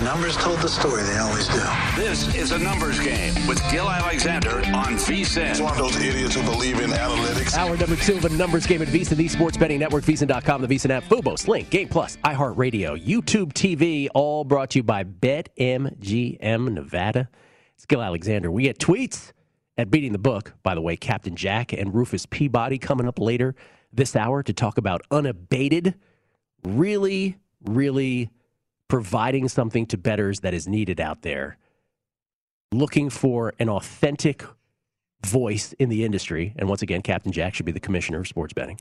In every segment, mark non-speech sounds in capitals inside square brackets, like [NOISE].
The numbers told the story. They always do. This is a numbers game with Gill Alexander on VSIN. It's one of those idiots who believe in analytics. Hour number two of a numbers game at VSIN, the sports betting network, VSIN.com, the VSIN app, Fubo, Sling, Game Plus, iHeartRadio, YouTube TV, all brought to you by BetMGM Nevada. It's Gill Alexander. We get tweets at Beating the Book. By the way, Captain Jack and Rufus Peabody coming up later this hour to talk about unabated, really, really providing something to bettors that is needed out there, looking for an authentic voice in the industry. And once again, Captain Jack should be the commissioner of sports betting.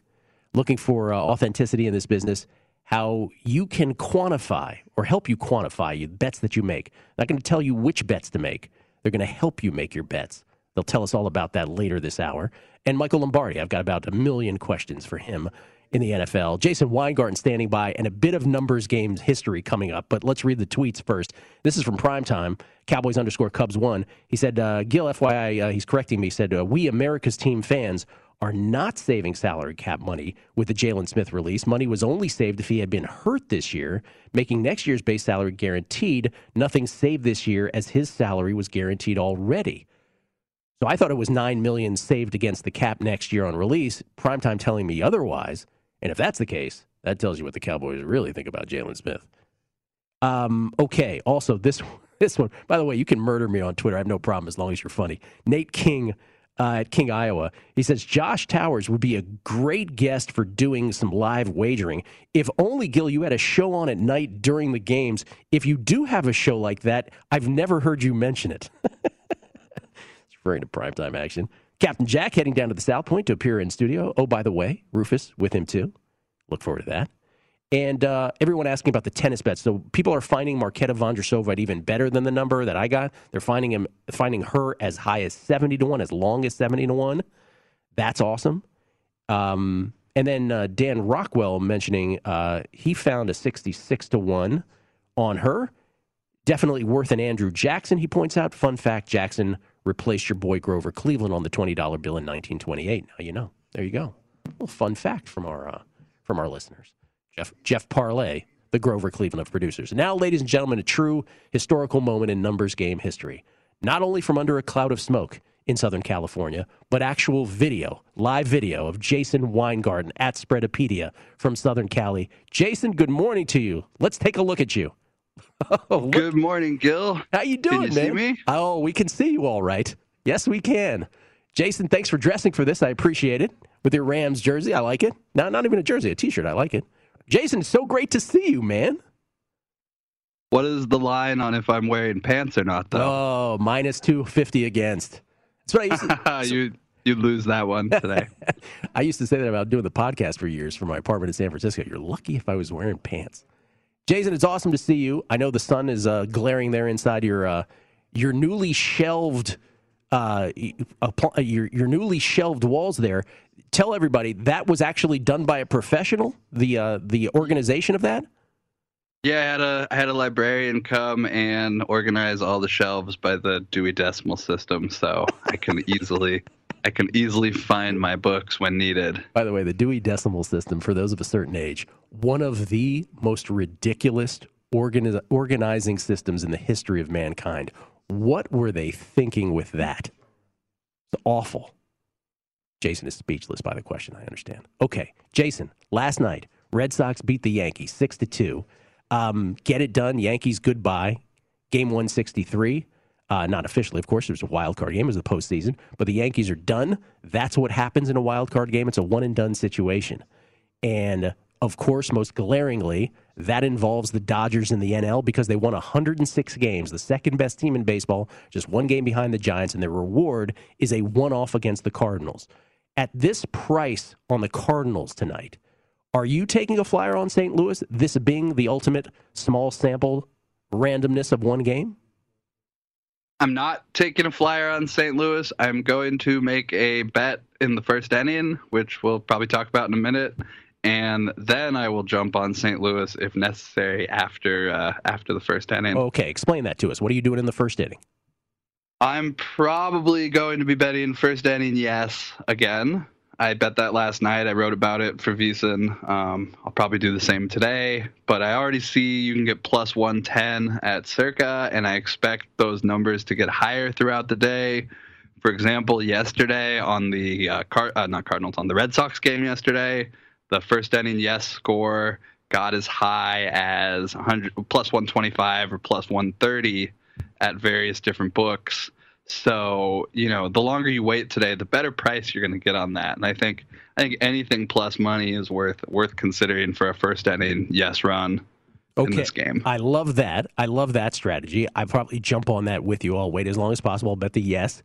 Looking for uh, authenticity in this business, how you can quantify or help you quantify you bets that you make. Not going to tell you which bets to make. They're going to help you make your bets. They'll tell us all about that later this hour. And Michael Lombardi, I've got about a million questions for him in the NFL. Jason Weingarten standing by, and a bit of numbers games history coming up. But let's read the tweets first. This is from primetime. Cowboys underscore Cubs one. He said, uh, Gill, FYI, uh, he's correcting me. He said, uh, We America's team fans are not saving salary cap money with the Jaylon Smith release. Money was only saved if he had been hurt this year, making next year's base salary guaranteed. Nothing saved this year as his salary was guaranteed already. So I thought it was nine million saved against the cap next year on release. Primetime telling me otherwise. And if that's the case, that tells you what the Cowboys really think about Jaylon Smith. Um, okay. Also, this [LAUGHS] this one. By the way, you can murder me on Twitter. I have no problem as long as you're funny. Nate King uh, at King, Iowa. He says Josh Towers would be a great guest for doing some live wagering. If only Gill, you had a show on at night during the games. If you do have a show like that, I've never heard you mention it. [LAUGHS] it's referring to primetime action. Captain Jack heading down to the South Point to appear in studio. Oh, by the way, Rufus with him too. Look forward to that. And uh, everyone asking about the tennis bets. So people are finding Markéta Vondroušová at even better than the number that I got. They're finding him, finding her as high as seventy to one, as long as seventy to one. That's awesome. Um, and then uh, Dan Rockwell mentioning uh, he found a sixty-six to one on her. Definitely worth an Andrew Jackson. He points out. Fun fact: Jackson replaced your boy Grover Cleveland on the twenty dollar bill in nineteen twenty-eight. Now you know. There you go. A little fun fact from our uh, from our listeners. Jeff, Jeff Parlay, the Grover Cleveland of producers. Now, ladies and gentlemen, a true historical moment in numbers game history. Not only from under a cloud of smoke in Southern California, but actual video, live video of Jason Weingarten at Spreadopedia from Southern Cali. Jason, good morning to you. Let's take a look at you. [LAUGHS] oh, good morning, Gill. How you doing, can you man? See me? Oh, we can see you all right. Yes, we can. Jason, thanks for dressing for this. I appreciate it. With your Rams jersey, I like it. Not not even a jersey, a T-shirt. I like it. Jason, so great to see you, man. What is the line on if I'm wearing pants or not, though? Oh, minus 250 against. That's what I used to. [LAUGHS] you you lose that one today. [LAUGHS] I used to say that about doing the podcast for years from my apartment in San Francisco. You're lucky if I was wearing pants. Jason, it's awesome to see you. I know the sun is uh, glaring there inside your uh, your newly shelved uh, your your newly shelved walls there. Tell everybody that was actually done by a professional. The uh, the organization of that. Yeah, I had a I had a librarian come and organize all the shelves by the Dewey Decimal System, so I can [LAUGHS] easily I can easily find my books when needed. By the way, the Dewey Decimal System, for those of a certain age, one of the most ridiculous organiz- organizing systems in the history of mankind. What were they thinking with that? It's awful. Jason is speechless by the question. I understand. Okay, Jason. Last night, Red Sox beat the Yankees six to two. Um, get it done. Yankees goodbye. Game 163. Uh, not officially, of course. There's a wild card game. It was the postseason, but the Yankees are done. That's what happens in a wild card game. It's a one and done situation, and of course, most glaringly, that involves the Dodgers in the NL because they won 106 games, the second best team in baseball, just one game behind the Giants, and their reward is a one off against the Cardinals. At this price on the Cardinals tonight, are you taking a flyer on St. Louis, this being the ultimate small sample randomness of one game? I'm not taking a flyer on St. Louis. I'm going to make a bet in the first inning, which we'll probably talk about in a minute, and then I will jump on St. Louis if necessary after uh, after the first inning. Okay, explain that to us. What are you doing in the first inning? I'm probably going to be betting first inning yes again. I bet that last night. I wrote about it for VSiN. Um, I'll probably do the same today, but I already see you can get plus 110 at Circa, and I expect those numbers to get higher throughout the day. For example, yesterday on the uh, Car- uh, not Cardinals on the Red Sox game yesterday, the first inning yes score got as high as 100 plus 125 or plus 130 at various different books. So you know, the longer you wait today, the better price you're going to get on that. And I think I think anything plus money is worth worth considering for a first inning yes run okay. in this game. I love that. I love that strategy. I probably jump on that with you. I'll wait as long as possible. I'll bet the yes.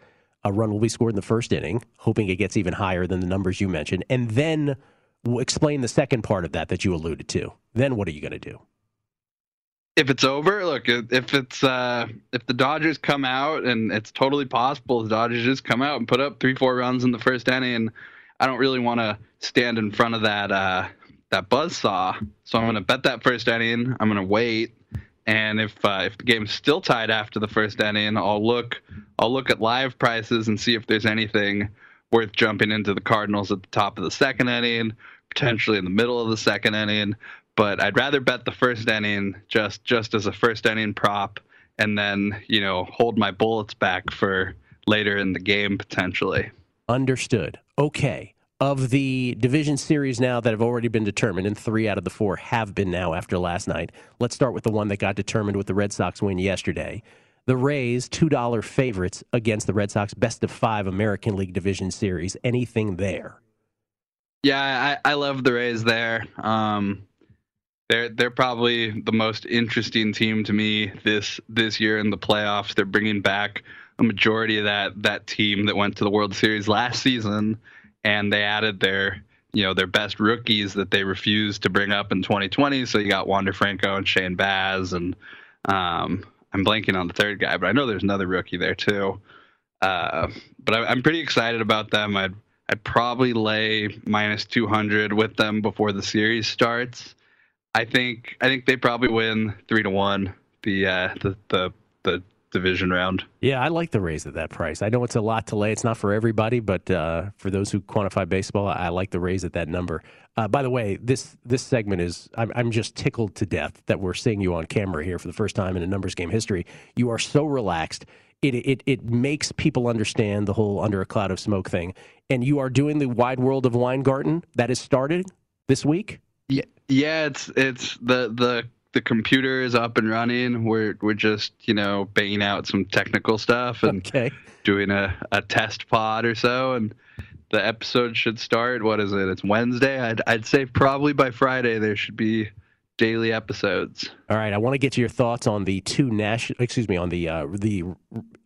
A run will be scored in the first inning, hoping it gets even higher than the numbers you mentioned, and then we'll explain the second part of that that you alluded to. Then what are you going to do? If it's over, look, if it's uh, if the Dodgers come out and it's totally possible the Dodgers just come out and put up three, four runs in the first inning, I don't really want to stand in front of that uh, that buzz saw. So I'm going to bet that first inning. I'm going to wait, and if uh, if the game's still tied after the first inning, I'll look I'll look at live prices and see if there's anything worth jumping into the Cardinals at the top of the second inning, potentially in the middle of the second inning but I'd rather bet the first inning just just as a first inning prop, and then you know hold my bullets back for later in the game potentially. Understood. Okay. Of the division series now that have already been determined, and three out of the four have been now after last night. Let's start with the one that got determined with the Red Sox win yesterday. The Rays, $2 favorites against the Red Sox, best of five American League Division Series. Anything there? Yeah, I, I love the Rays there. Um, they're they're probably the most interesting team to me this this year in the playoffs. They're bringing back a majority of that that team that went to the World Series last season, and they added their you know their best rookies that they refused to bring up in 2020. So you got Wander Franco and Shane Baz, and um, I'm blanking on the third guy, but I know there's another rookie there too. Uh, but I, I'm pretty excited about them. I'd I'd probably lay minus 200 with them before the series starts. I think I think they probably win three to one the uh, the the the division round. Yeah, I like the Rays at that price. I know it's a lot to lay. It's not for everybody, but uh, for those who quantify baseball, I like the Rays at that number. Uh, by the way, this this segment is I'm, I'm just tickled to death that we're seeing you on camera here for the first time in a numbers game history. You are so relaxed. It, it it makes people understand the whole under a cloud of smoke thing. And you are doing the wide world of Weingarten that is started this week. Yeah, yeah, it's it's the the the computer is up and running. We're we're just you know banging out some technical stuff and okay. doing a, a test pod or so, and the episode should start. What is it? It's Wednesday. I'd I'd say probably by Friday there should be daily episodes. All right, I want to get to your thoughts on the two national, excuse me, on the uh, the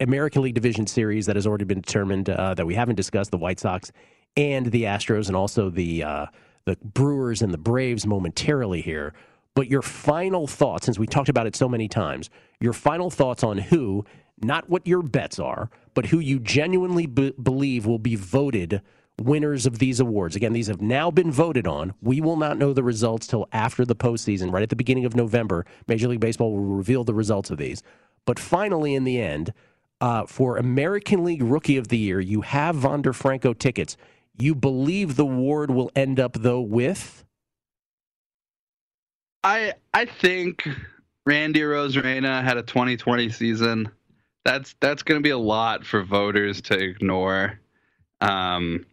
American League Division Series that has already been determined uh, that we haven't discussed, the White Sox and the Astros, and also the uh, the Brewers and the Braves momentarily here. But your final thoughts, since we talked about it so many times, your final thoughts on who, not what your bets are, but who you genuinely believe will be voted winners of these awards. Again, these have now been voted on. We will not know the results till after the postseason, right at the beginning of November. Major League Baseball will reveal the results of these. But finally, in the end, uh, for American League Rookie of the Year, you have Wander Franco tickets. You believe the ward will end up, though, with? I I think Randy Arozarena had a 2020 season. That's that's going to be a lot for voters to ignore. Um,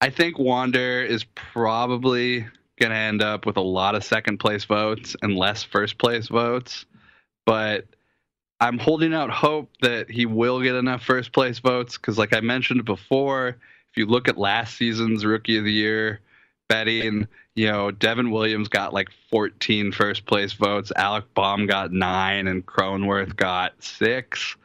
I think Wander is probably going to end up with a lot of second place votes and less first place votes, but I'm holding out hope that he will get enough first place votes because, like I mentioned before, if you look at last season's Rookie of the Year betting, you know, Devin Williams got like 14 first place votes, Alec Bohm got nine, and Cronenworth got six.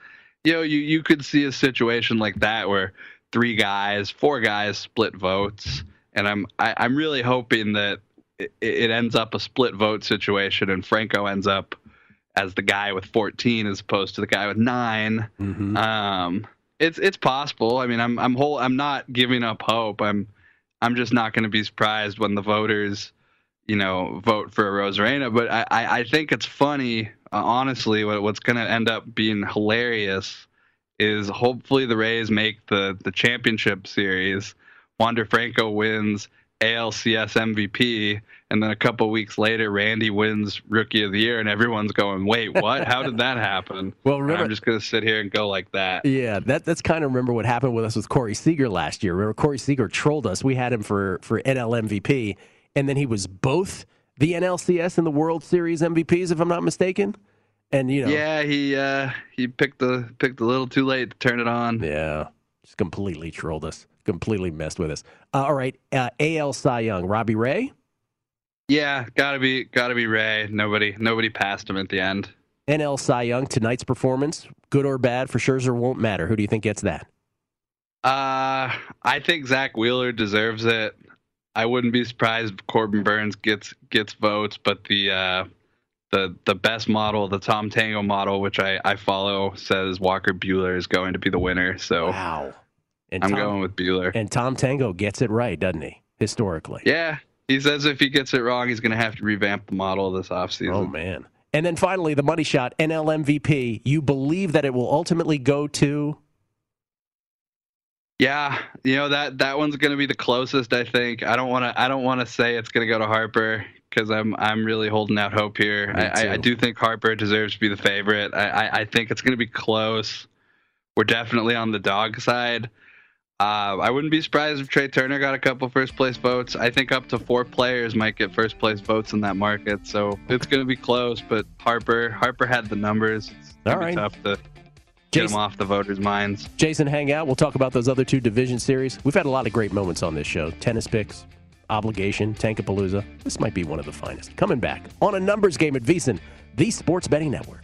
You know, you, you could see a situation like that where three guys, four guys split votes, and I'm I, am i am really hoping that it, it, ends up a split vote situation, and Franco ends up as the guy with 14 as opposed to the guy with 9 mm-hmm. Um, it's it's possible. I mean, I'm I'm whole I'm not giving up hope. I'm I'm just not going to be surprised when the voters, you know, vote for Arozarena. But I, I, I think it's funny, uh, honestly, what, what's going to end up being hilarious is hopefully the Rays make the the championship series. Wander Franco wins ALCS MVP, and then a couple weeks later, Randy wins Rookie of the Year, and everyone's going, "Wait, what? How did that happen?" [LAUGHS] well, remember, I'm just going to sit here and go like that. Yeah, that that's kind of remember what happened with us with Corey Seager last year. Remember, Corey Seager trolled us. We had him for for NL MVP, and then he was both the NLCS and the World Series MVPs, if I'm not mistaken. And you know, yeah, he uh, he picked the picked a little too late to turn it on. Yeah, just completely trolled us, completely messed with us. Uh, all right, uh, AL Cy Young, Robbie Ray. Yeah, gotta be gotta be Ray. Nobody nobody passed him at the end. NL Cy Young tonight's performance, good or bad for Scherzer, won't matter. Who do you think gets that? Uh, I think Zack Wheeler deserves it. I wouldn't be surprised if Corbin Burnes gets gets votes, but the uh, the the best model, the Tom Tango model, which I, I follow, says Walker Buehler is going to be the winner. So wow, and I'm Tom, going with Buehler. And Tom Tango gets it right, doesn't he? Historically, yeah. He says if he gets it wrong, he's going to have to revamp the model this offseason. Oh man! And then finally, the money shot NL MVP. You believe that it will ultimately go to? Yeah, you know that that one's going to be the closest. I think. I don't want to. I don't want to say it's going to go to Harper because I'm I'm really holding out hope here. I, I, do think Harper deserves to be the favorite. I, I, I think it's going to be close. We're definitely on the dog side. Uh, I wouldn't be surprised if Trea Turner got a couple first place votes. I think up to four players might get first place votes in that market, so it's going to be close. But Harper Harper had the numbers. It's All right. tough to get Jason, them off the voters' minds. Jason, hang out. We'll talk about those other two division series. We've had a lot of great moments on this show. Tennis picks, obligation, Tankapalooza. This might be one of the finest. Coming back on a numbers game at VSiN, the Sports Betting Network.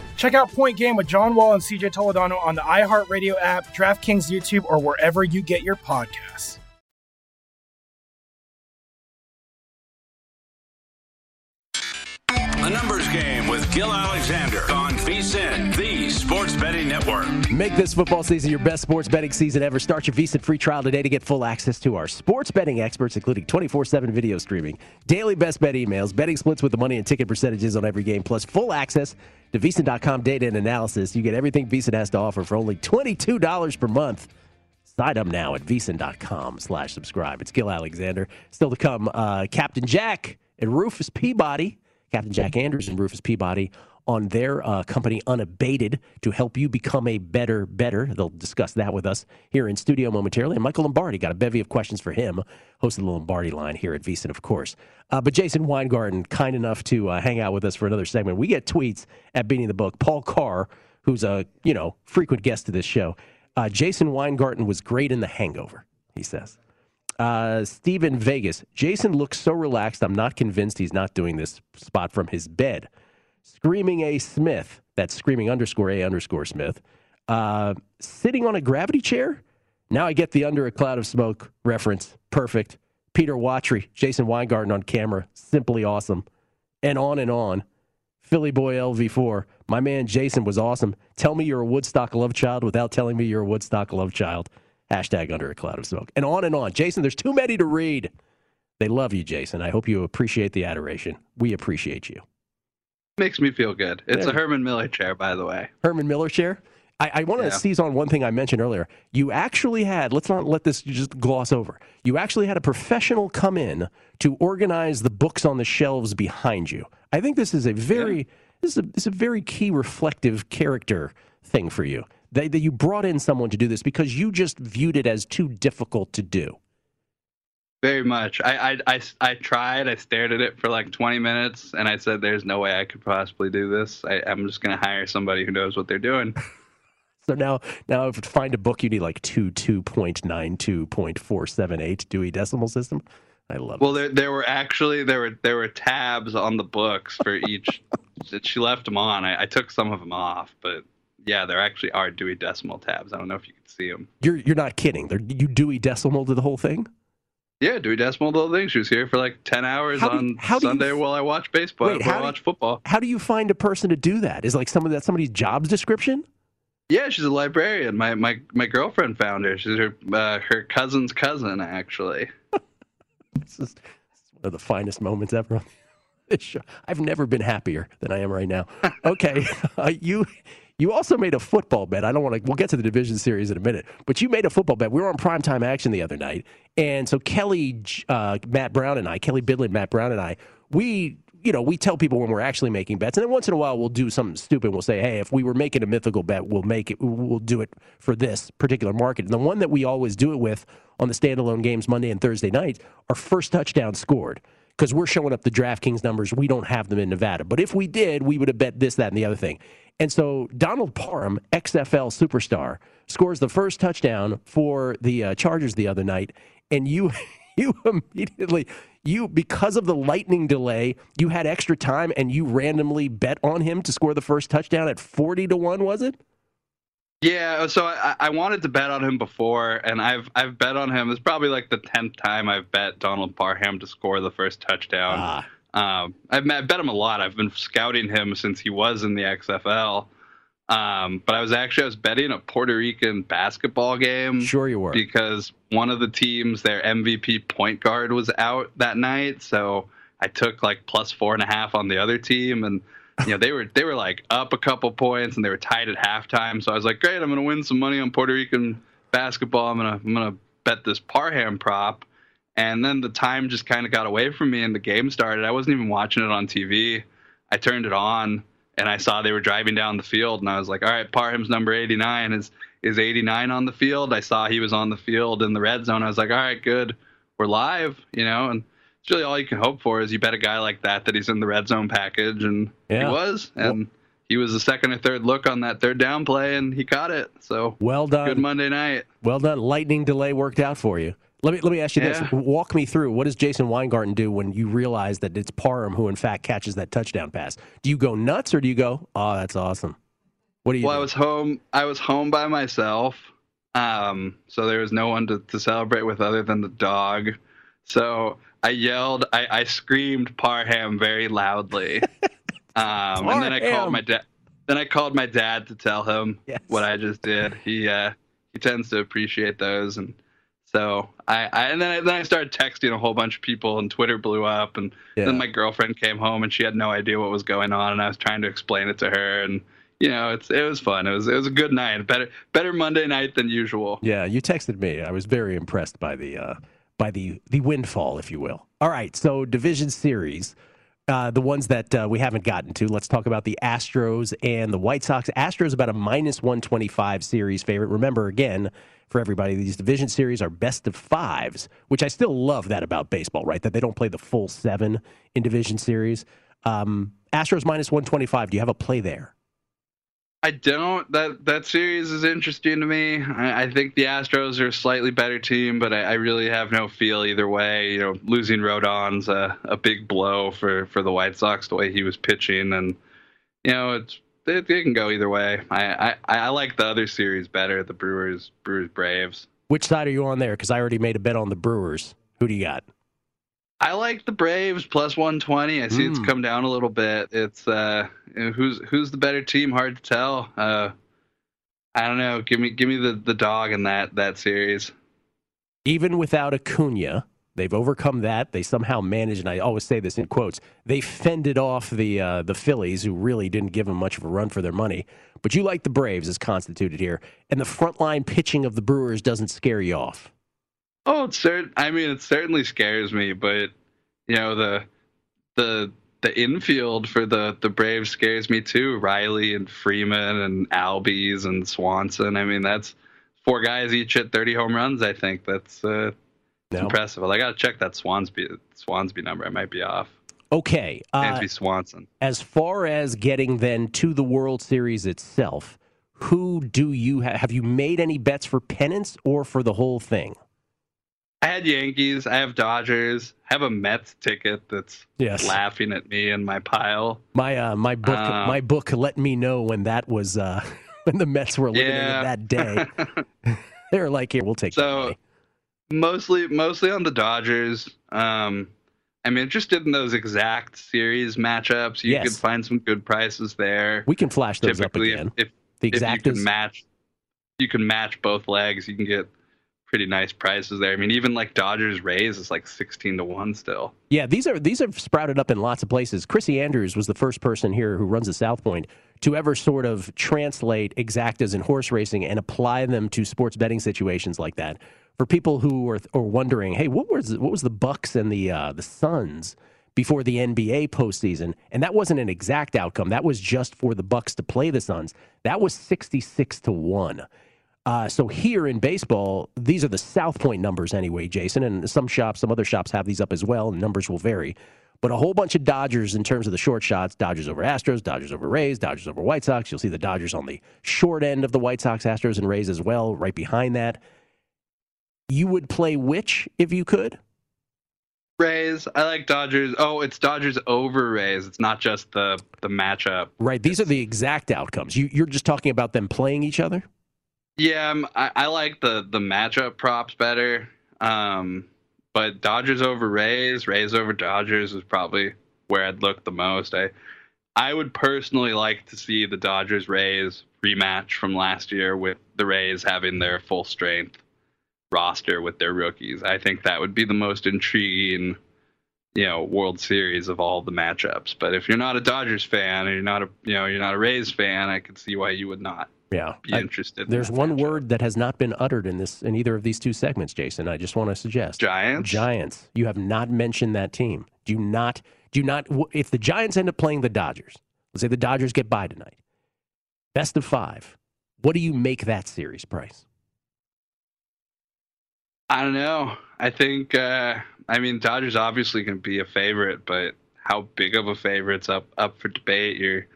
Check out Point Game with John Wall and CJ Toledano on the iHeartRadio app, DraftKings YouTube, or wherever you get your podcasts. A numbers game with Gill Alexander on VSIN, the Sports Betting Network. Make this football season your best sports betting season ever. Start your VSiN free trial today to get full access to our sports betting experts, including 24-7 video streaming, daily best bet emails, betting splits with the money and ticket percentages on every game, plus full access to VSiN.com data and analysis. You get everything VSiN has to offer for only $22 per month. Sign up now at VSiN.com slash subscribe. It's Gill Alexander. Still to come, uh, Captain Jack and Rufus Peabody, Captain Jack Andrews and Rufus Peabody on their uh, company Unabated to help you become a better, bettor. They'll discuss that with us here in studio momentarily. And Michael Lombardi got a bevy of questions for him, host of the Lombardi line here at VSiN, of course. Uh, but Jason Weingarten, kind enough to uh, hang out with us for another segment. We get tweets at Beating the Book. Paul Carr, who's a you know frequent guest to this show, uh, Jason Weingarten was great in The Hangover. He says. Uh, Steven Vegas. Jason looks so relaxed. I'm not convinced he's not doing this spot from his bed. Screaming A Smith. That's screaming underscore A underscore Smith. Uh, sitting on a gravity chair. Now I get the under a cloud of smoke reference. Perfect. Peter Watry, Jason Weingarten on camera. Simply awesome. And on and on. Philly Boy LV4. My man Jason was awesome. Tell me you're a Woodstock love child without telling me you're a Woodstock love child. Hashtag under a cloud of smoke. And on and on. Jason, there's too many to read. They love you, Jason. I hope you appreciate the adoration. We appreciate you. Makes me feel good. It's Yeah. a Herman Miller chair, by the way. Herman Miller chair. I, I want to Yeah. seize on one thing I mentioned earlier. You actually had, let's not let this just gloss over. You actually had a professional come in to organize the books on the shelves behind you. I think this is a very, this, is a, this is a very key reflective character thing for you. That, that you brought in someone to do this because you just viewed it as too difficult to do. Very much. I, I, I, I tried. I stared at it for like 20 minutes, and I said, "There's no way I could possibly do this. I, I'm just going to hire somebody who knows what they're doing." [LAUGHS] So now, now if to find a book, you need like two two point nine two point four seven eight Dewey Decimal System. I love Well, there, there were actually there were there were tabs on the books for each. [LAUGHS] she left them on. I, I took some of them off, but yeah, there actually are Dewey Decimal tabs. I don't know if you can see them. You're you're not kidding. They're, you Dewey Decimal to the whole thing. Yeah, Dewey Decimal, whole thing. She was here for like 10 hours How do on how do you Sunday while I watch baseball. Wait, while how I do you- watch football. How do you find a person to do that? Is like some of that somebody's job's description? Yeah, she's a librarian. My my my girlfriend found her. She's her uh, her cousin's cousin, actually. [LAUGHS] This is, this is one of the finest moments ever on [LAUGHS] this show. I've never been happier than I am right now. [LAUGHS] Okay, uh, you you also made a football bet. I don't want to. We'll get to the division series in a minute, but you made a football bet. We were on primetime action the other night, and so Kelly, uh, Matt Brown, and I, Kelly Bidlin, Matt Brown, and I, we. You know, we tell people when we're actually making bets, and then once in a while we'll do something stupid. We'll say, "Hey, if we were making a mythical bet, we'll make it. We'll do it for this particular market." And the one that we always do it with on the standalone games Monday and Thursday nights, our first touchdown scored because we're showing up the DraftKings numbers. We don't have them in Nevada. But if we did, we would have bet this, that, and the other thing. And so Donald Parham, XFL superstar, scores the first touchdown for the uh, Chargers the other night, and you [LAUGHS] you immediately you because of the lightning delay, you had extra time and you randomly bet on him to score the first touchdown at forty to one. Was it? Yeah, so I, I wanted to bet on him before, and I've I've bet on him. It's probably like the tenth time I've bet Donald Parham to score the first touchdown. Ah. Um, I've, I've bet him a lot. I've been scouting him since he was in the XFL. Um, but I was actually I was betting a Puerto Rican basketball game. Sure, you were because one of the teams, their MVP point guard, was out that night. So I took like plus four and a half on the other team, and you know they were they were like up a couple points and they were tied at halftime. So I was like, great, I'm gonna win some money on Puerto Rican basketball. I'm gonna I'm gonna bet this Parham prop. And then the time just kind of got away from me and the game started. I wasn't even watching it on TV. I turned it on and I saw they were driving down the field and I was like, all right, Parham's number 89 is is 89 on the field. I saw he was on the field in the red zone. I was like, all right, good. We're live, you know, and it's really all you can hope for is you bet a guy like that that he's in the red zone package and Yeah. he was and he was the second or third look on that third down play and he caught it. So well done. Good Monday night. Well done. Lightning delay worked out for you. Let me let me ask you Yeah. this. Walk me through. What does Jason Weingarten do when you realize that it's Parham who in fact catches that touchdown pass? Do you go nuts or do you go, "Oh, that's awesome"? What do you? Well, I was home. I was home by myself, um, so there was no one to, to celebrate with other than the dog. So I yelled, I, I screamed Parham very loudly, [LAUGHS] um, and then I called my dad. Then I called my dad to tell him what I just did. He uh, he tends to appreciate those, and so I, I and then I, then I started texting a whole bunch of people, and Twitter blew up, and Yeah. then my girlfriend came home, and she had no idea what was going on, and I was trying to explain it to her, and you know, it's it was fun. It was it was a good night, better better Monday night than usual. Yeah, you texted me. I was very impressed by the uh, by the the windfall, if you will. All right, so division series, uh, the ones that uh, we haven't gotten to. Let's talk about the Astros and the White Sox. Astros about a minus one twenty five series favorite. Remember again. For everybody, these division series are best of fives, which I still love that about baseball, right? That they don't play the full seven in division series. Um, Astros minus 125. Do you have a play there? I don't. That that series is interesting to me. I, I think the Astros are a slightly better team, but I, I really have no feel either way. You know, losing Rodon's a, a big blow for, for the White Sox the way he was pitching, and you know it's they, they can go either way. I, I I like the other series better, the Brewers Brewers Braves. Which side are you on there? Because I already made a bet on the Brewers. Who do you got? I like the Braves plus 120. I see it's Mm. come down a little bit. It's uh, who's who's the better team? Hard to tell. Uh, I don't know. Give me give me the, the dog in that that series. even without Acuna, they've overcome that. They somehow managed, and I always say this in quotes, they fended off the uh, the Phillies, who really didn't give them much of a run for their money. But you like the Braves as constituted here, and the frontline pitching of the Brewers doesn't scare you off. Oh, it's cert- I mean, it certainly scares me, but you know the the the infield for the the Braves scares me too. Riley and Freeman and Albies and Swanson. I mean, that's four guys each hit 30 home runs. I think that's uh, No. impressive. I got to check that Swansby Swansby number. I might be off. Okay, uh, Swanson. as far as getting then to the World Series itself, who do you ha- have? You made any bets for pennants or for the whole thing? I had Yankees. I have Dodgers. I have a Mets ticket that's Yes. laughing at me in my pile. My uh, my book Uh, my book let me know when that was uh, [LAUGHS] when the Mets were eliminated Yeah. that day. [LAUGHS] [LAUGHS] they were like, "Here, we'll take So mostly mostly on the Dodgers. Um, I'm interested in those exact series matchups. You Yes. could find some good prices there. We can flash those up Typically, again. If, The if you exactas? can match, you can match both legs. You can get pretty nice prices there. I mean, even like Dodgers Rays is like 16 to one still. Yeah, these are these have sprouted up in lots of places. Chrissy Andrews was the first person here who runs the South Point to ever sort of translate exactas in horse racing and apply them to sports betting situations like that. For people who are, are wondering, hey, what was what was the Bucks and the uh, the Suns before the NBA postseason? And that wasn't an exact outcome. That was just for the Bucks to play the Suns. That was sixty six to one. Uh, so here in baseball, these are the South Point numbers anyway, Jason. And some shops, some other shops have these up as well, and numbers will vary. But a whole bunch of Dodgers in terms of the short shots Dodgers over Astros, Dodgers over Rays, Dodgers over White Sox. You'll see the Dodgers on the short end of the White Sox, Astros, and Rays as well, right behind that. You would play which if you could? Rays. I like Dodgers. Oh, it's Dodgers over Rays. It's not just the the matchup. Right. These are the exact outcomes. You, you're just talking about them playing each other. Yeah, um, I, I like the the matchup props better. Um, but Dodgers over Rays, Rays over Dodgers is probably where I'd look the most. I I would personally like to see the Dodgers Rays rematch from last year with the Rays having their full strength roster with their rookies. I think that would be the most intriguing, you know, World Series of all the matchups. But if you're not a Dodgers fan and you're not a you know, you're not a Rays fan, I can see why you would not yeah. be interested. There's in one word that has not been uttered in this in either of these two segments, Jason. I just want to suggest Giants. Giants. You have not mentioned that team. Do not do not if the Giants end up playing the Dodgers. Let's say the Dodgers get by tonight. Best of 5. What do you make that series price? I don't know. I think uh, I mean Dodgers obviously can be a favorite, but how big of a favorite's up up for debate. You're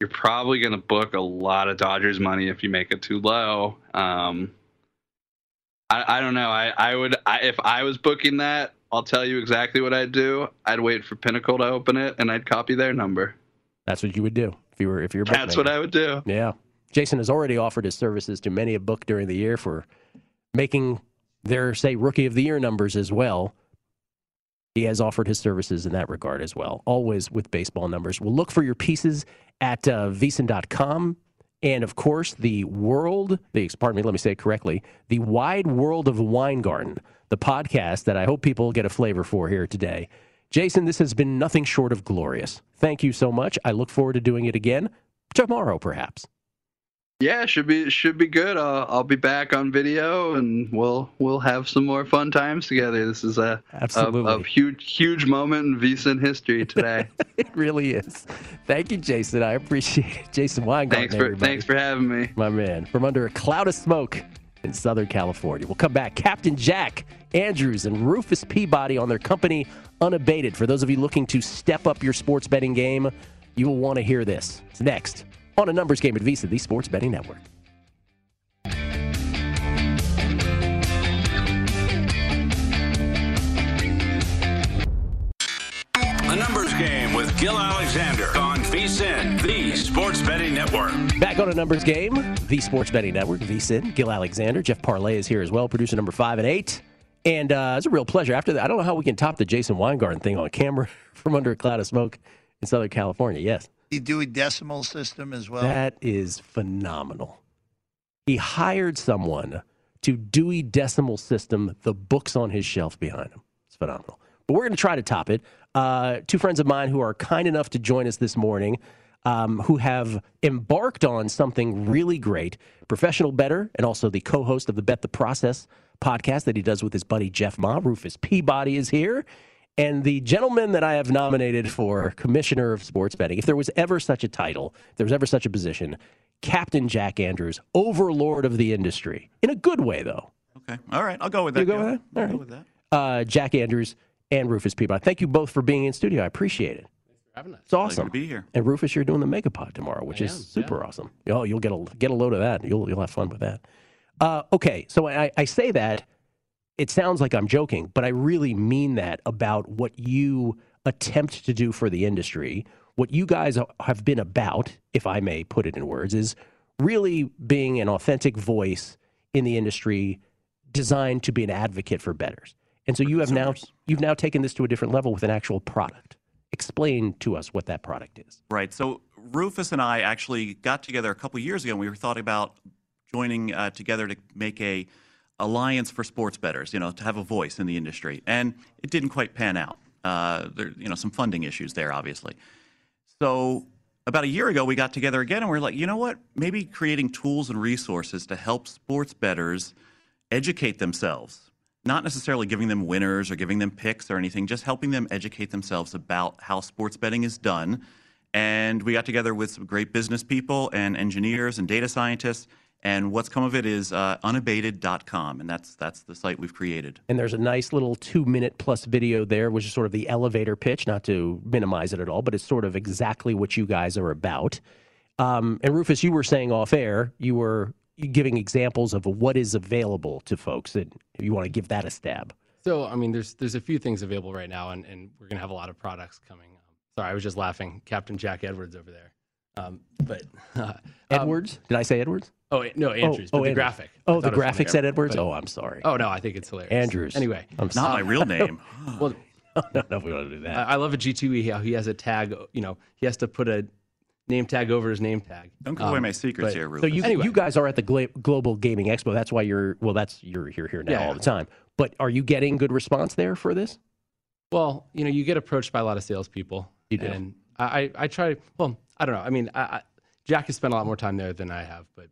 you're probably going to book a lot of Dodgers money if you make it too low. Um, I, I don't know. I, I would I, if I was booking that, I'll tell you exactly what I'd do. I'd wait for Pinnacle to open it, and I'd copy their number. That's what you would do if you were if you're. That's what I would do. Yeah, Jason has already offered his services to many a book during the year for making their say rookie of the year numbers as well. He has offered his services in that regard as well, always with baseball numbers. We'll look for your pieces at uh, VSiN.com. And of course, the world, the, pardon me, let me say it correctly, the wide world of Weingarten, the podcast that I hope people get a flavor for here today. Jason, this has been nothing short of glorious. Thank you so much. I look forward to doing it again tomorrow, perhaps. Yeah, should be should be good. I'll, I'll be back on video, and we'll we'll have some more fun times together. This is a Absolutely. a, a huge huge moment in VSiN history today. [LAUGHS] it really is. Thank you, Jason. I appreciate it. Jason Weingarten. thanks for everybody. thanks for having me. my man, from under a cloud of smoke in Southern California. We'll come back. Captain Jack Andrews and Rufus Peabody on their company unabated. For those of you looking to step up your sports betting game, you will want to hear this. It's next on a numbers game at VSiN, the Sports Betting Network. A numbers game with Gill Alexander on VSIN, the Sports Betting Network. Back on a numbers game, the Sports Betting Network, VSiN. Gill Alexander, Jeff Parlay is here as well, producer number five and eight. And uh, it's a real pleasure. After that, I don't know how we can top the Jason Weingarten thing on camera [LAUGHS] from under a cloud of smoke in Southern California. Yes. The Dewey Decimal System as well. That is phenomenal. He hired someone to Dewey Decimal System the books on his shelf behind him. It's phenomenal. But we're going to try to top it. Uh, two friends of mine who are kind enough to join us this morning, um, who have embarked on something really great. Professional bettor, and also the co-host of the Bet the Process podcast that he does with his buddy Jeff Ma. Rufus Peabody is here. And the gentleman that I have nominated for commissioner of sports betting, if there was ever such a title, if there was ever such a position, Captain Jack Andrews, overlord of the industry. In a good way, though. Okay. All right. I'll go with that. You go Gill. with that? All I'll right. go with that. Uh, Jack Andrews and Rufus Peabody. Thank you both for being in studio. I appreciate it. It's awesome. to be here. And Rufus, you're doing the Megapod tomorrow, which I is am, super awesome. Oh, you'll get a get a load of that. You'll you'll have fun with that. Uh, okay, so I, I say that it sounds like I'm joking, but I really mean that about what you attempt to do for the industry. What you guys have been about, if I may put it in words, is really being an authentic voice in the industry designed to be an advocate for bettors. And so you have now you've now taken this to a different level with an actual product. Explain to us what that product is. Right. So Rufus and I actually got together a couple years ago. and We were thought about joining uh, together to make a alliance for sports bettors. You know, to have a voice in the industry, and it didn't quite pan out. Uh, there, you know, some funding issues there, obviously. So about a year ago, we got together again, and we are like, you know what? Maybe creating tools and resources to help sports bettors educate themselves not necessarily giving them winners or giving them picks or anything, just helping them educate themselves about how sports betting is done. And we got together with some great business people and engineers and data scientists, And what's come of it is uh, unabated.com, and that's that's the site we've created. And there's a nice little two minute plus video there, which is sort of the elevator pitch, not to minimize it at all, but it's sort of exactly what you guys are about. Um, and Rufus, you were saying off air, you were giving examples of what is available to folks. And if you want to give that a stab. So, I mean, there's there's a few things available right now, and, and we're going to have a lot of products coming. Um, sorry, I was just laughing. Captain Jack Edwards over there. Um, but uh, Edwards? Did I say Edwards? Oh no, oh, Andrews. Oh, but the Andrews. graphic. Oh, the thought it was graphic from said there, Edwards. but- Oh, I'm sorry. Oh no, I think it's hilarious. Andrews. Anyway, I'm Not sorry. my [LAUGHS] real name. [LAUGHS] well, no, no, we don't do that. I, I love a G2E how he has a tag. You know, he has to put a name tag over his name tag. Don't give away um, my secrets but- here, So you Anyway. you guys are at the Gla- Global Gaming Expo. That's why you're well. That's you're you're here now Yeah, all yeah. the time. But are you getting good response there for this? Well, you know, you get approached by a lot of salespeople. You do. And I, I, I try. Well, I don't know. I mean, I, I, Jack has spent a lot more time there than I have, but.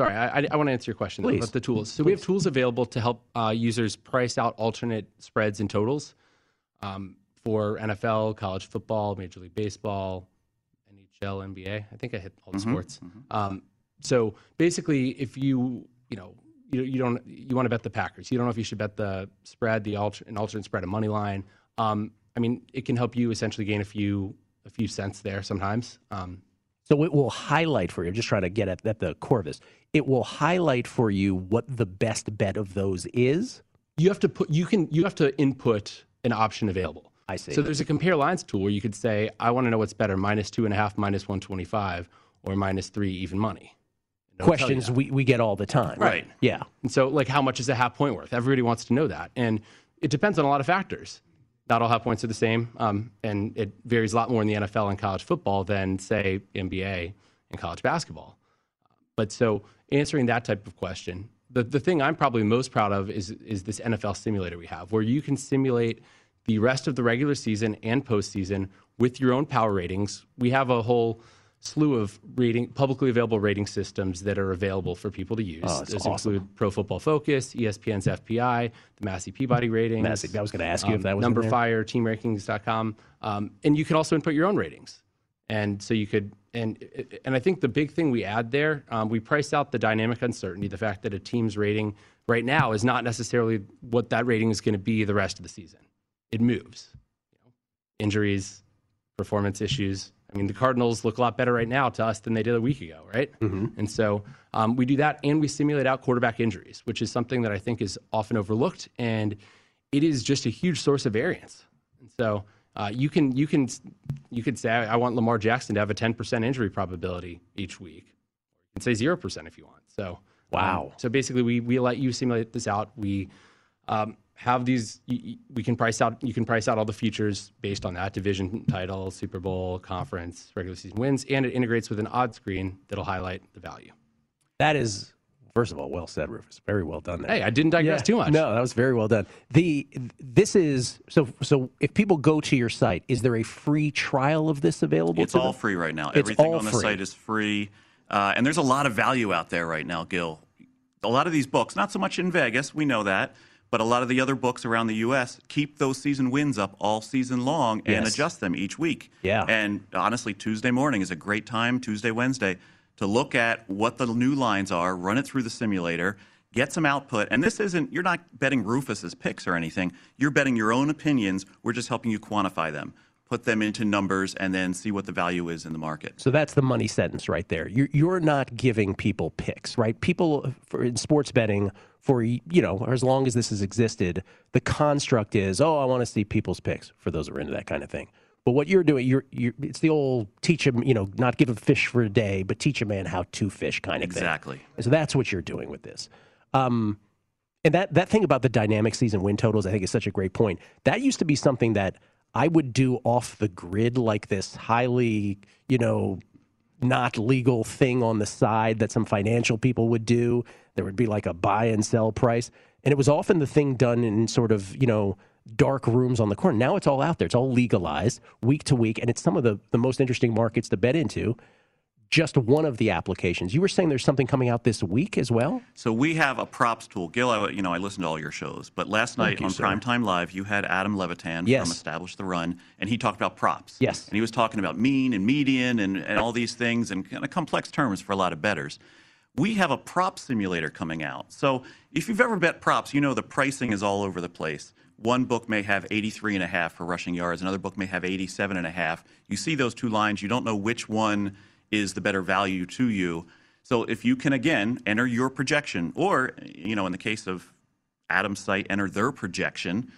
Sorry, I, I, want to answer your question Please. about the tools. So we have tools available to help uh, users price out alternate spreads and totals um, for NFL, college football, Major League Baseball, NHL, NBA. I think I hit all the Mhm, sports. Um, so basically, if you you know you, you don't you want to bet the Packers, you don't know if you should bet the spread, the alter, an alternate spread, a money line. Um, I mean, it can help you essentially gain a few a few cents there sometimes. Um, So it will highlight for you. I'm just trying to get at, at the core of this. It will highlight for you what the best bet of those is. you have to put you can you have to input an option available. I see. So there's a compare lines tool where you could say, I want to know what's better, minus two and a half, minus one twenty five, or minus three even money. It'll questions we, we get all the time. Right. Yeah. And so, like, how much is a half point worth? Everybody wants to know that, and it depends on a lot of factors. Not all half points are the same, um, and it varies a lot more in the NFL and college football than, say, NBA and college basketball. But so, answering that type of question, the, the thing I'm probably most proud of is is this NFL simulator we have, where you can simulate the rest of the regular season and postseason with your own power ratings. We have a whole slew of rating publicly available rating systems that are available for people to use. Oh, Those awesome. include Pro Football Focus, ESPN's FPI, the Massey Peabody ratings. Massey- I was gonna ask you if that was number there. fire, teamrankings.com, um, and you can also input your own ratings. And so you could, and and I think the big thing we add there, um, we price out the dynamic uncertainty, the fact that a team's rating right now is not necessarily what that rating is going to be the rest of the season. It moves. You know, injuries, performance issues. I mean, the Cardinals look a lot better right now to us than they did a week ago, right? And so um, we do that, and we simulate out quarterback injuries, which is something that I think is often overlooked, and it is just a huge source of variance. And so uh, you can you can you could say I want Lamar Jackson to have a 10% injury probability each week. You can say zero percent if you want. So um, Wow. so basically, we we let you simulate this out. We um, have these. y- y- We can price out. You can price out all the futures based on that division title, Super Bowl, conference, regular season wins, and it integrates with an odd screen that'll highlight the value. That is, first of all, well said, Rufus. Very well done there. Hey, I didn't digress Yeah. too much. No, that was very well done. The this is so so. If people go to your site, is there a free trial of this available? It's to all them? free right now. It's Everything all on the free. site is free. Uh, and there's a lot of value out there right now, Gill. A lot of these books, not so much in Vegas, we know that, but a lot of the other books around the U.S. keep those season wins up all season long and Yes. adjust them each week. Yeah. And honestly, Tuesday morning is a great time, Tuesday, Wednesday, to look at what the new lines are, run it through the simulator, get some output. And this isn't, you're not betting Rufus's picks or anything. You're betting your own opinions. We're just helping you quantify them, put them into numbers, and then see what the value is in the market. So that's the money sentence right there. You're, you're not giving people picks, right? People for, in sports betting, for you know, as long as this has existed, the construct is, oh, I want to see people's picks. For those who are into that kind of thing. But what you're doing, you're, you're it's the old teach them, you know, not give a fish for a day, but teach a man how to fish kind of Exactly. thing. Exactly. So that's what you're doing with this. Um, and that that thing about the dynamic season win totals, I think, is such a great point. That used to be something that I would do off the grid, like this highly, you know, not legal thing on the side that some financial people would do. There would be like a buy and sell price, and it was often the thing done in sort of you know dark rooms on the corner. Now it's all out there. It's all legalized week to week, and it's some of the the most interesting markets to bet into. Just one of the applications. You were saying there's something coming out this week as well. So we have a props tool. Gill, I, you know, I listened to all your shows, but last Thank night you, on sir. Primetime Live, you had Adam Levitan Yes. from Establish the Run, and he talked about props. Yes. And he was talking about mean and median and, and all these things and kind of complex terms for a lot of bettors. we have a prop simulator coming out. So if you've ever bet props, you know the pricing is all over the place. One book may have 83 and a half for rushing yards, another book may have 87 and a half. You see those two lines, you don't know which one is the better value to you. So if you can again enter your projection, or you know, in the case of Adam's site, enter their projection,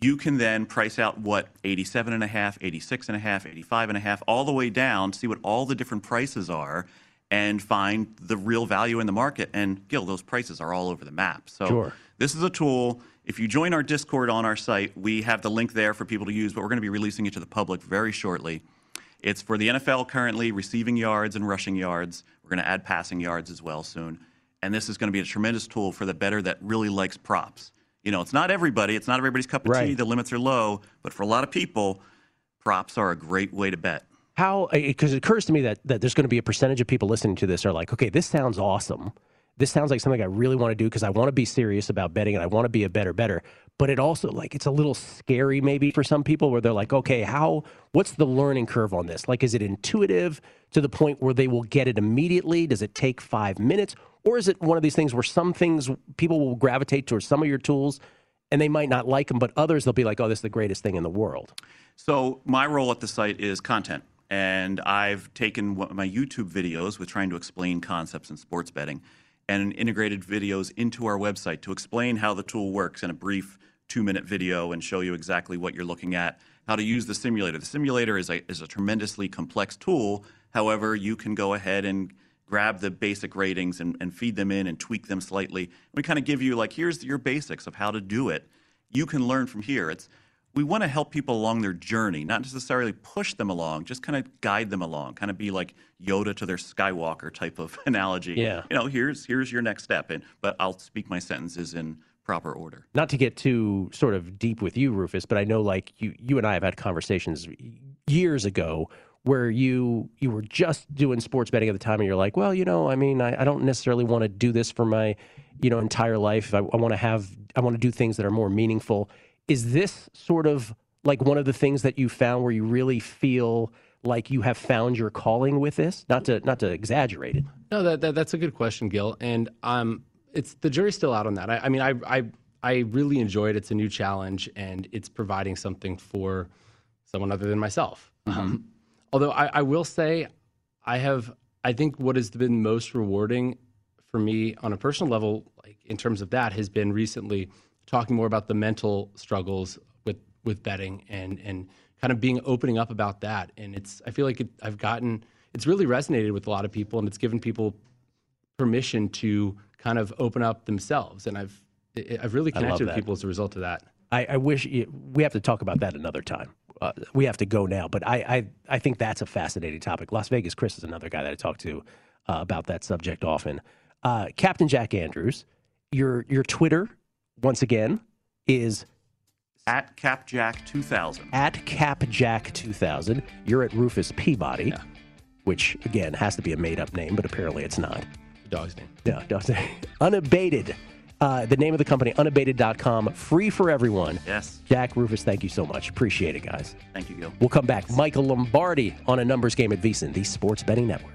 you can then price out what 87 and a half, 86 and a half, 85 and a half, all the way down, see what all the different prices are, and find the real value in the market. And Gill, those prices are all over the map. So Sure. this is a tool. If you join our Discord on our site, we have the link there for people to use, but we're going to be releasing it to the public very shortly. It's for the NFL currently, receiving yards and rushing yards. We're going to add passing yards as well soon. And this is going to be a tremendous tool for the better that really likes props. You know, it's not everybody, it's not everybody's cup of tea. The limits are low, but for a lot of people, props are a great way to bet. How? Because it occurs to me that that there's going to be a percentage of people listening to this are like, okay, this sounds awesome. This sounds like something I really want to do because I want to be serious about betting and I want to be a better better. But it also like it's a little scary maybe for some people where they're like, okay, how? What's the learning curve on this? Like, is it intuitive to the point where they will get it immediately? Does it take five minutes, or is it one of these things where some things people will gravitate towards some of your tools and they might not like them, but others they'll be like, oh, this is the greatest thing in the world. So my role at the site is content, and I've taken my YouTube videos with trying to explain concepts in sports betting, and integrated videos into our website to explain how the tool works in a brief two-minute video and show you exactly what you're looking at, how to use the simulator. The simulator is a is a tremendously complex tool. However, you can go ahead and grab the basic ratings and, and feed them in and tweak them slightly. We kind of give you like here's your basics of how to do it. You can learn from here. It's we want to help people along their journey, not necessarily push them along, just kind of guide them along, kind of be like Yoda to their Skywalker type of [LAUGHS] analogy. Yeah. You know, here's here's your next step, and but I'll speak my sentences in proper order. not to get too sort of deep with you, Rufus, but I know like you you and I have had conversations years ago where you you were just doing sports betting at the time and you're like, well, you know, I mean, I, I don't necessarily want to do this for my, you know, entire life. I, I want to have I want to do things that are more meaningful. Is this sort of like one of the things that you found where you really feel like you have found your calling with this? Not to not to exaggerate it. No, that, that that's a good question, Gill. And um, it's the jury's still out on that. I, I mean, I, I I really enjoy it. It's a new challenge, and it's providing something for someone other than myself. Um, although I, I will say, I have I think what has been most rewarding for me on a personal level, like in terms of that, has been recently talking more about the mental struggles with with betting and and kind of being opening up about that. And it's I feel like it, I've gotten it's really resonated with a lot of people, and it's given people permission to kind of open up themselves. And I've I've really connected with people as a result of that. I, I wish it, we have to talk about that another time. Uh, we have to go now, but I, I I think that's a fascinating topic. Las Vegas Chris is another guy that I talk to uh, about that subject often. Uh, Captain Jack Andrews, your your Twitter once again is At CapJack2000. at CapJack2000. You're at Rufus Peabody, which again has to be a made up name, but apparently it's not. Dog's name. Yeah, dog's name. [LAUGHS] Unabated. Uh, the name of the company, unabated.com, free for everyone. Yes. Jack Rufus, thank you so much. Appreciate it, guys. Thank you, Gill. We'll come back. Michael Lombardi on a numbers game at VSiN, the Sports Betting Network.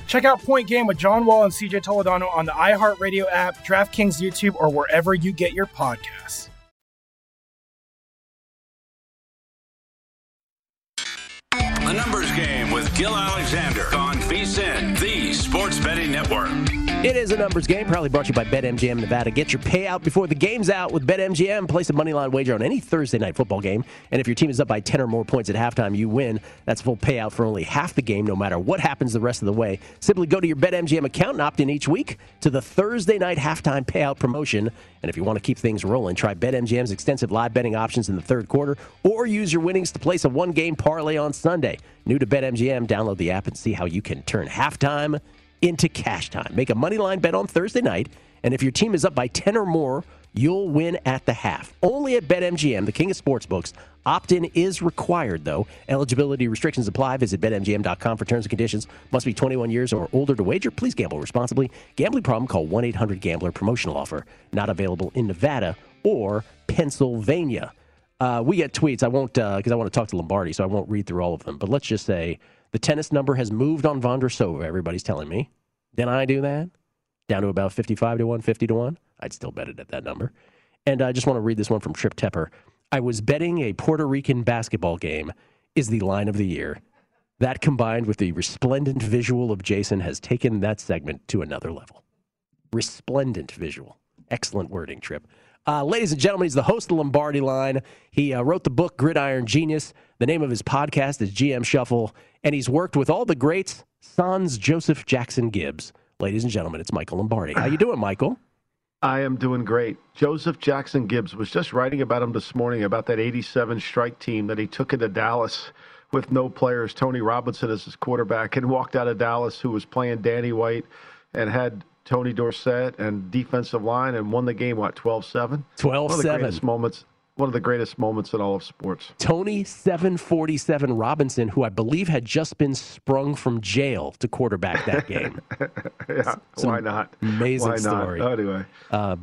[LAUGHS] Check out Point Game with John Wall and CJ Toledano on the iHeartRadio app, DraftKings YouTube, or wherever you get your podcasts. The Numbers Game with Gill Alexander on VSIN, the Sports Betting Network. It is a numbers game, proudly brought to you by BetMGM Nevada. Get your payout before the game's out with BetMGM. Place a money line wager on any Thursday night football game, and if your team is up by 10 or more points at halftime, you win. That's full payout for only half the game, no matter what happens the rest of the way. Simply go to your BetMGM account and opt in each week to the Thursday night halftime payout promotion. And if you want to keep things rolling, try BetMGM's extensive live betting options in the third quarter, or use your winnings to place a one-game parlay on Sunday. New to BetMGM, download the app and see how you can turn halftime into cash time. Make a money line bet on Thursday night, and if your team is up by 10 or more, you'll win at the half. Only at BetMGM, the king of sportsbooks. Opt-in is required, though. Eligibility restrictions apply. Visit BetMGM.com for terms and conditions. Must be 21 years or older to wager. Please gamble responsibly. Gambling problem? Call 1-800-GAMBLER. Promotional offer not available in Nevada or Pennsylvania. Uh, we get tweets. I won't because I want to talk to Lombardi, so I won't read through all of them. But let's just say the tennis number has moved on Vondroušová. Everybody's telling me. Then I do that down to about fifty-five to one, 50 to one. I'd still bet it at that number. And I just want to read this one from Trip Tepper. I was betting a Puerto Rican basketball game is the line of the year. That combined with the resplendent visual of Jason has taken that segment to another level. Resplendent visual. Excellent wording, Trip. Uh, ladies and gentlemen, he's the host of the Lombardi line. He uh, wrote the book Gridiron Genius. The name of his podcast is GM Shuffle, and he's worked with all the greats, Sans Joseph Jackson Gibbs. Ladies and gentlemen, it's Michael Lombardi. How you doing, Michael? I am doing great. Joseph Jackson Gibbs was just writing about him this morning about that 87 strike team that he took into Dallas with no players, Tony Robinson as his quarterback, and walked out of Dallas, who was playing Danny White and had Tony Dorsett and defensive line and won the game, what, 12 7? 12 of the 7. greatest moments. One of the greatest moments in all of sports. Tony 747 Robinson, who I believe had just been sprung from jail to quarterback that game. [LAUGHS] yeah, Some why not? Amazing Why not? story. Anyway. Uh,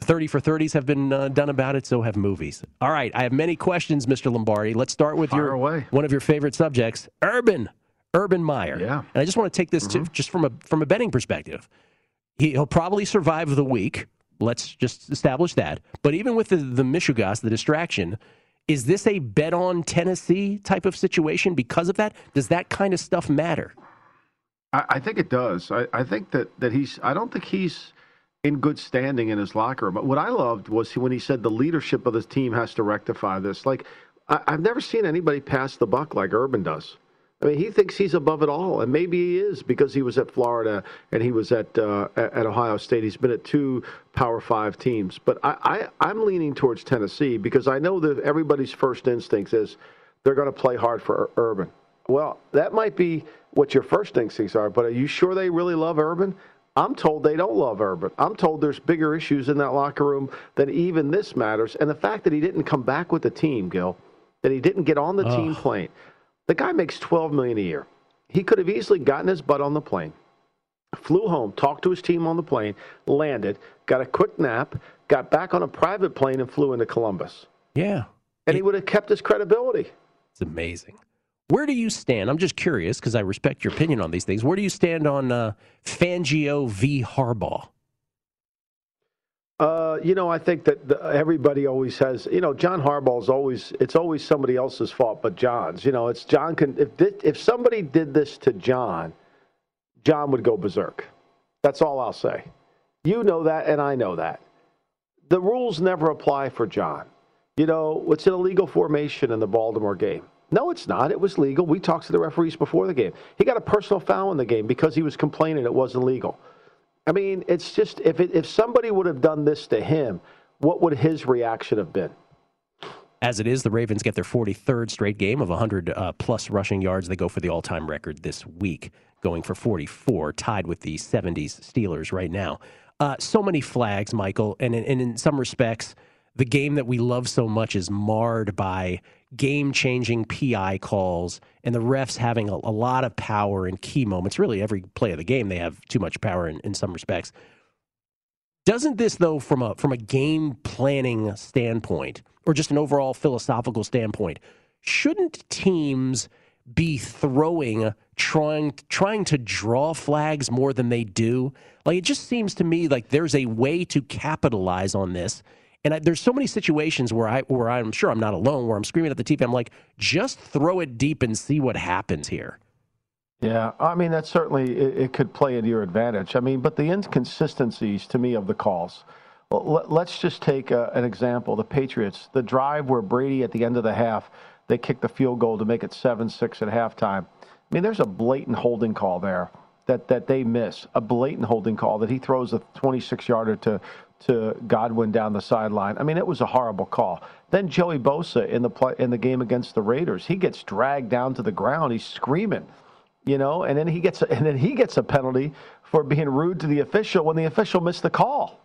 30 for 30s have been uh, done about it, so have movies. All right, I have many questions, Mr. Lombardi. Let's start with Fire your away. one of your favorite subjects, Urban, Urban Meyer. Yeah. And I just want to take this to, just from a from a betting perspective. He, he'll probably survive the week. Let's just establish that. But even with the, the Michigas, the distraction, is this a bet on Tennessee type of situation because of that? Does that kind of stuff matter? I, I think it does. I, I think that, that he's, I don't think he's in good standing in his locker room. But what I loved was when he said the leadership of this team has to rectify this. Like, I, I've never seen anybody pass the buck like Urban does. I mean, he thinks he's above it all, and maybe he is because he was at Florida and he was at uh, at Ohio State. He's been at two Power Five teams, but I, I I'm leaning towards Tennessee because I know that everybody's first instinct is they're going to play hard for Urban. Well, that might be what your first instincts are, but are you sure they really love Urban? I'm told they don't love Urban. I'm told there's bigger issues in that locker room than even this matters. And the fact that he didn't come back with the team, Gill, that he didn't get on the team plane. The guy makes 12 million a year. He could have easily gotten his butt on the plane, flew home, talked to his team on the plane, landed, got a quick nap, got back on a private plane, and flew into Columbus. Yeah. And he would have kept his credibility. It's amazing. Where do you stand? I'm just curious because I respect your opinion on these things. Where do you stand on uh, Fangio v. Harbaugh? Uh, you know, I think that the, everybody always has. You know, John Harbaugh's always. It's always somebody else's fault, but John's. You know, it's John. Can if this, if somebody did this to John, John would go berserk. That's all I'll say. You know that, and I know that. The rules never apply for John. You know, it's an illegal formation in the Baltimore game. No, it's not. It was legal. We talked to the referees before the game. He got a personal foul in the game because he was complaining it wasn't legal. I mean, it's just if it, if somebody would have done this to him, what would his reaction have been? As it is, the Ravens get their 43rd straight game of 100 uh, plus rushing yards. They go for the all time record this week, going for 44, tied with the 70s Steelers right now. Uh, so many flags, Michael, and, and in some respects, the game that we love so much is marred by game changing PI calls and the refs having a, a, lot of power in key moments. Really, every play of the game, they have too much power in, in some respects. Doesn't this, though, from a from a game planning standpoint, or just an overall philosophical standpoint, shouldn't teams be throwing trying trying to draw flags more than they do? Like it just seems to me like there's a way to capitalize on this and I, there's so many situations where I where I'm sure I'm not alone, where I'm screaming at the TV. I'm like, just throw it deep and see what happens here. Yeah, I mean that certainly it, it could play into your advantage. I mean, but the inconsistencies to me of the calls. Well, let, us just take a, an example: the Patriots, the drive where Brady at the end of the half they kicked the field goal to make it seven six at halftime. I mean, there's a blatant holding call there that that they miss, a blatant holding call that he throws a 26 yarder to to Godwin down the sideline. I mean, it was a horrible call. Then Joey Bosa in the play, in the game against the Raiders, he gets dragged down to the ground. He's screaming, you know, and then he gets and then he gets a penalty for being rude to the official when the official missed the call.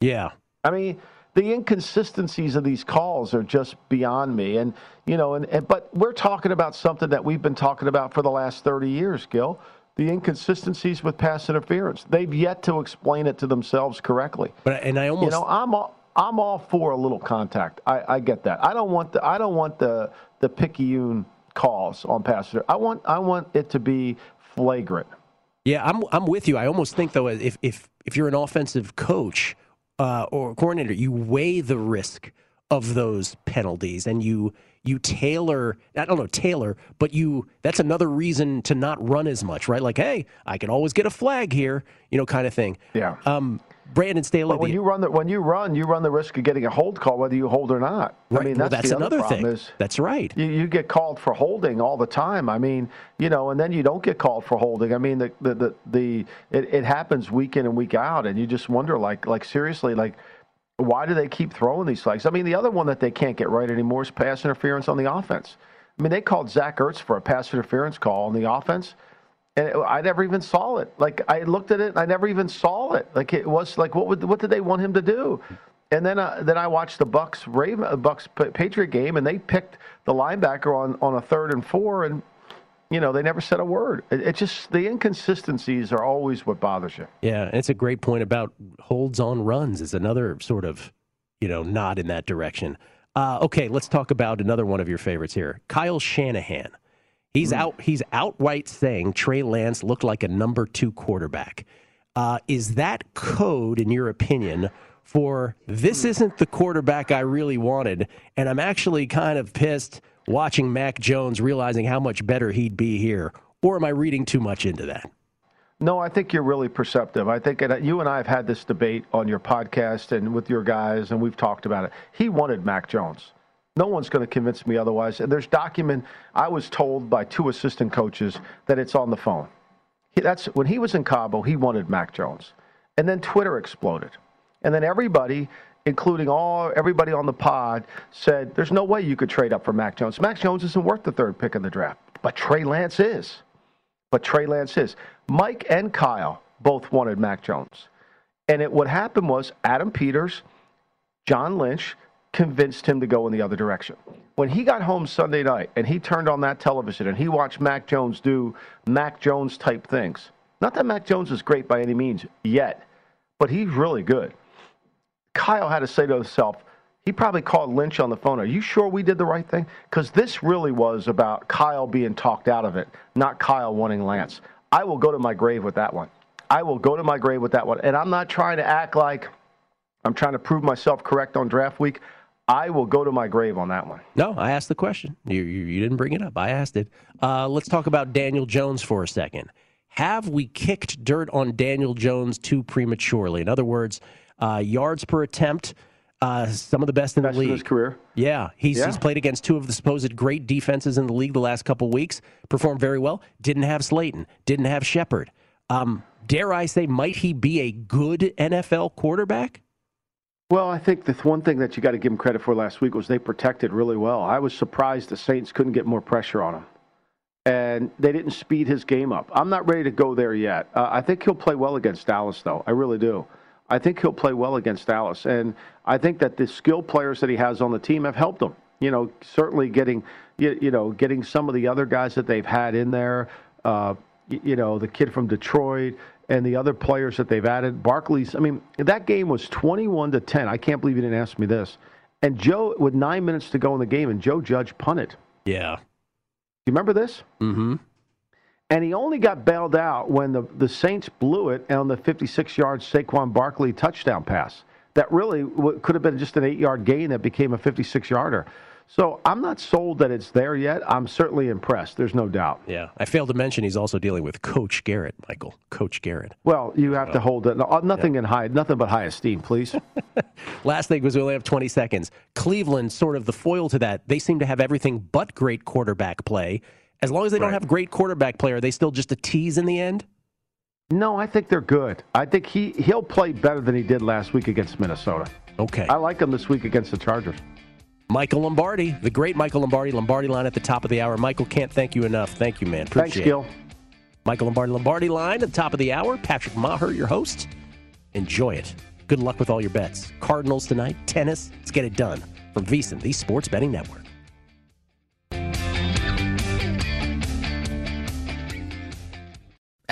Yeah, I mean. The inconsistencies of these calls are just beyond me, and you know, and, and but we're talking about something that we've been talking about for the last thirty years, Gill the inconsistencies with pass interference. They've yet to explain it to themselves correctly. But and I almost you know I'm all, I'm all for a little contact. I, I get that. I don't want the I don't want the the picayune calls on pass. I want I want it to be flagrant. Yeah, I'm I'm with you. I almost think though if if if you're an offensive coach uh, or coordinator, you weigh the risk of those penalties and you you tailor I don't know tailor, but you that's another reason to not run as much, right? Like, hey, I can always get a flag here, you know, kind of thing. Yeah. Um, Brandon Staley. But when the, you run the, when you run, you run the risk of getting a hold call whether you hold or not. Right. I mean, that's, well, that's another thing. Is that's right. You, you get called for holding all the time. I mean, you know, and then you don't get called for holding. I mean, the the the, the it, it happens week in and week out, and you just wonder, like, like seriously, like why do they keep throwing these flags? I mean, the other one that they can't get right anymore is pass interference on the offense. I mean, they called Zach Ertz for a pass interference call on the offense, and I never even saw it. Like I looked at it, and I never even saw it. Like it was like, what would what did they want him to do? And then uh, then I watched the Bucks Raven Bucks Patriot game, and they picked the linebacker on on a third and four, and you know, they never said a word. It, it, just the inconsistencies are always what bothers you. Yeah, it's a great point about holds on runs is another sort of, you know, nod in that direction. Uh, okay, let's talk about another one of your favorites here, Kyle Shanahan. He's mm. out. He's outright saying Trey Lance looked like a number two quarterback. Uh, is that code, in your opinion, for this hmm. isn't the quarterback I really wanted, and I'm actually kind of pissed watching Mac Jones, realizing how much better he'd be here? Or am I reading too much into that? No, I think you're really perceptive. I think you and I have had this debate on your podcast and with your guys, and we've talked about it. He wanted Mac Jones. No one's going to convince me otherwise. And there's document. I was told by two assistant coaches that it's on the phone. That's when he was in Cabo. He wanted Mac Jones, and then Twitter exploded, and then everybody including all everybody on the pod, said there's no way you could trade up for Mac Jones. Mac Jones isn't worth the third pick in the draft, but Trey Lance is. But Trey Lance is. Mike and Kyle both wanted Mac Jones. And it, what happened was Adam Peters, John Lynch convinced him to go in the other direction. When he got home Sunday night and he turned on that television and he watched Mac Jones do Mac Jones type things, Not that Mac Jones is great by any means yet, but he's really good. Kyle had to say to himself, he probably called Lynch on the phone. Are you sure we did the right thing? Because this really was about Kyle being talked out of it, not Kyle wanting Lance. I will go to my grave with that one. I will go to my grave with that one. And I'm not trying to act like I'm trying to prove myself correct on draft week. I will go to my grave on that one. No, I asked the question. You, you, you didn't bring it up. I asked it. Uh, let's talk about Daniel Jones for a second. Have we kicked dirt on Daniel Jones too prematurely? In other words, uh, yards per attempt, uh, some of the best in Best the league. of his career. Yeah, he's, Yeah. he's played against two of the supposed great defenses in the league the last couple weeks. Performed very well. Didn't have Slayton. Didn't have Shepard. Um, dare I say, might he be a good NFL quarterback? Well, I think the one thing that you got to give him credit for last week was they protected really well. I was surprised the Saints couldn't get more pressure on him. And they didn't speed his game up. I'm not ready to go there yet. Uh, I think he'll play well against Dallas, though. I really do. I think he'll play well against Dallas. And I think that the skill players that he has on the team have helped him. You know, certainly getting, you, know, getting some of the other guys that they've had in there. Uh, you know, the kid from Detroit and the other players that they've added. Barkley's. I mean, that game was 21 to 10. I can't believe you didn't ask me this. And Joe, with nine minutes to go in the game, and Joe Judge punted. Yeah. You remember this? Mm-hmm. And he only got bailed out when the, the Saints blew it on the 56 yard Saquon Barkley touchdown pass. That really w- could have been just an eight yard gain that became a 56 yarder. So I'm not sold that it's there yet. I'm certainly impressed. There's no doubt. Yeah. I failed to mention he's also dealing with Coach Garrett, Michael. Coach Garrett. Well, you have to oh. hold it. no- uh, Nothing in high, nothing but high esteem, please. [LAUGHS] Last thing was we only have 20 seconds. Cleveland, sort of the foil to that, they seem to have everything but great quarterback play. As long as they don't have great quarterback play, are they still just a tease in the end? No, I think they're good. I think he he'll play better than he did last week against Minnesota. Okay. I like him this week against the Chargers. Michael Lombardi, the great Michael Lombardi, Lombardi line at the top of the hour. Michael, can't thank you enough. Thank you, man. Thanks, Appreciate Gill. it. Michael Lombardi, Lombardi line at the top of the hour. Patrick Meagher, your host. Enjoy it. Good luck with all your bets. Cardinals tonight, tennis. Let's get it done. From VSiN, the Sports Betting Network.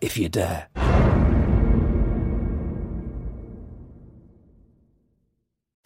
if you dare.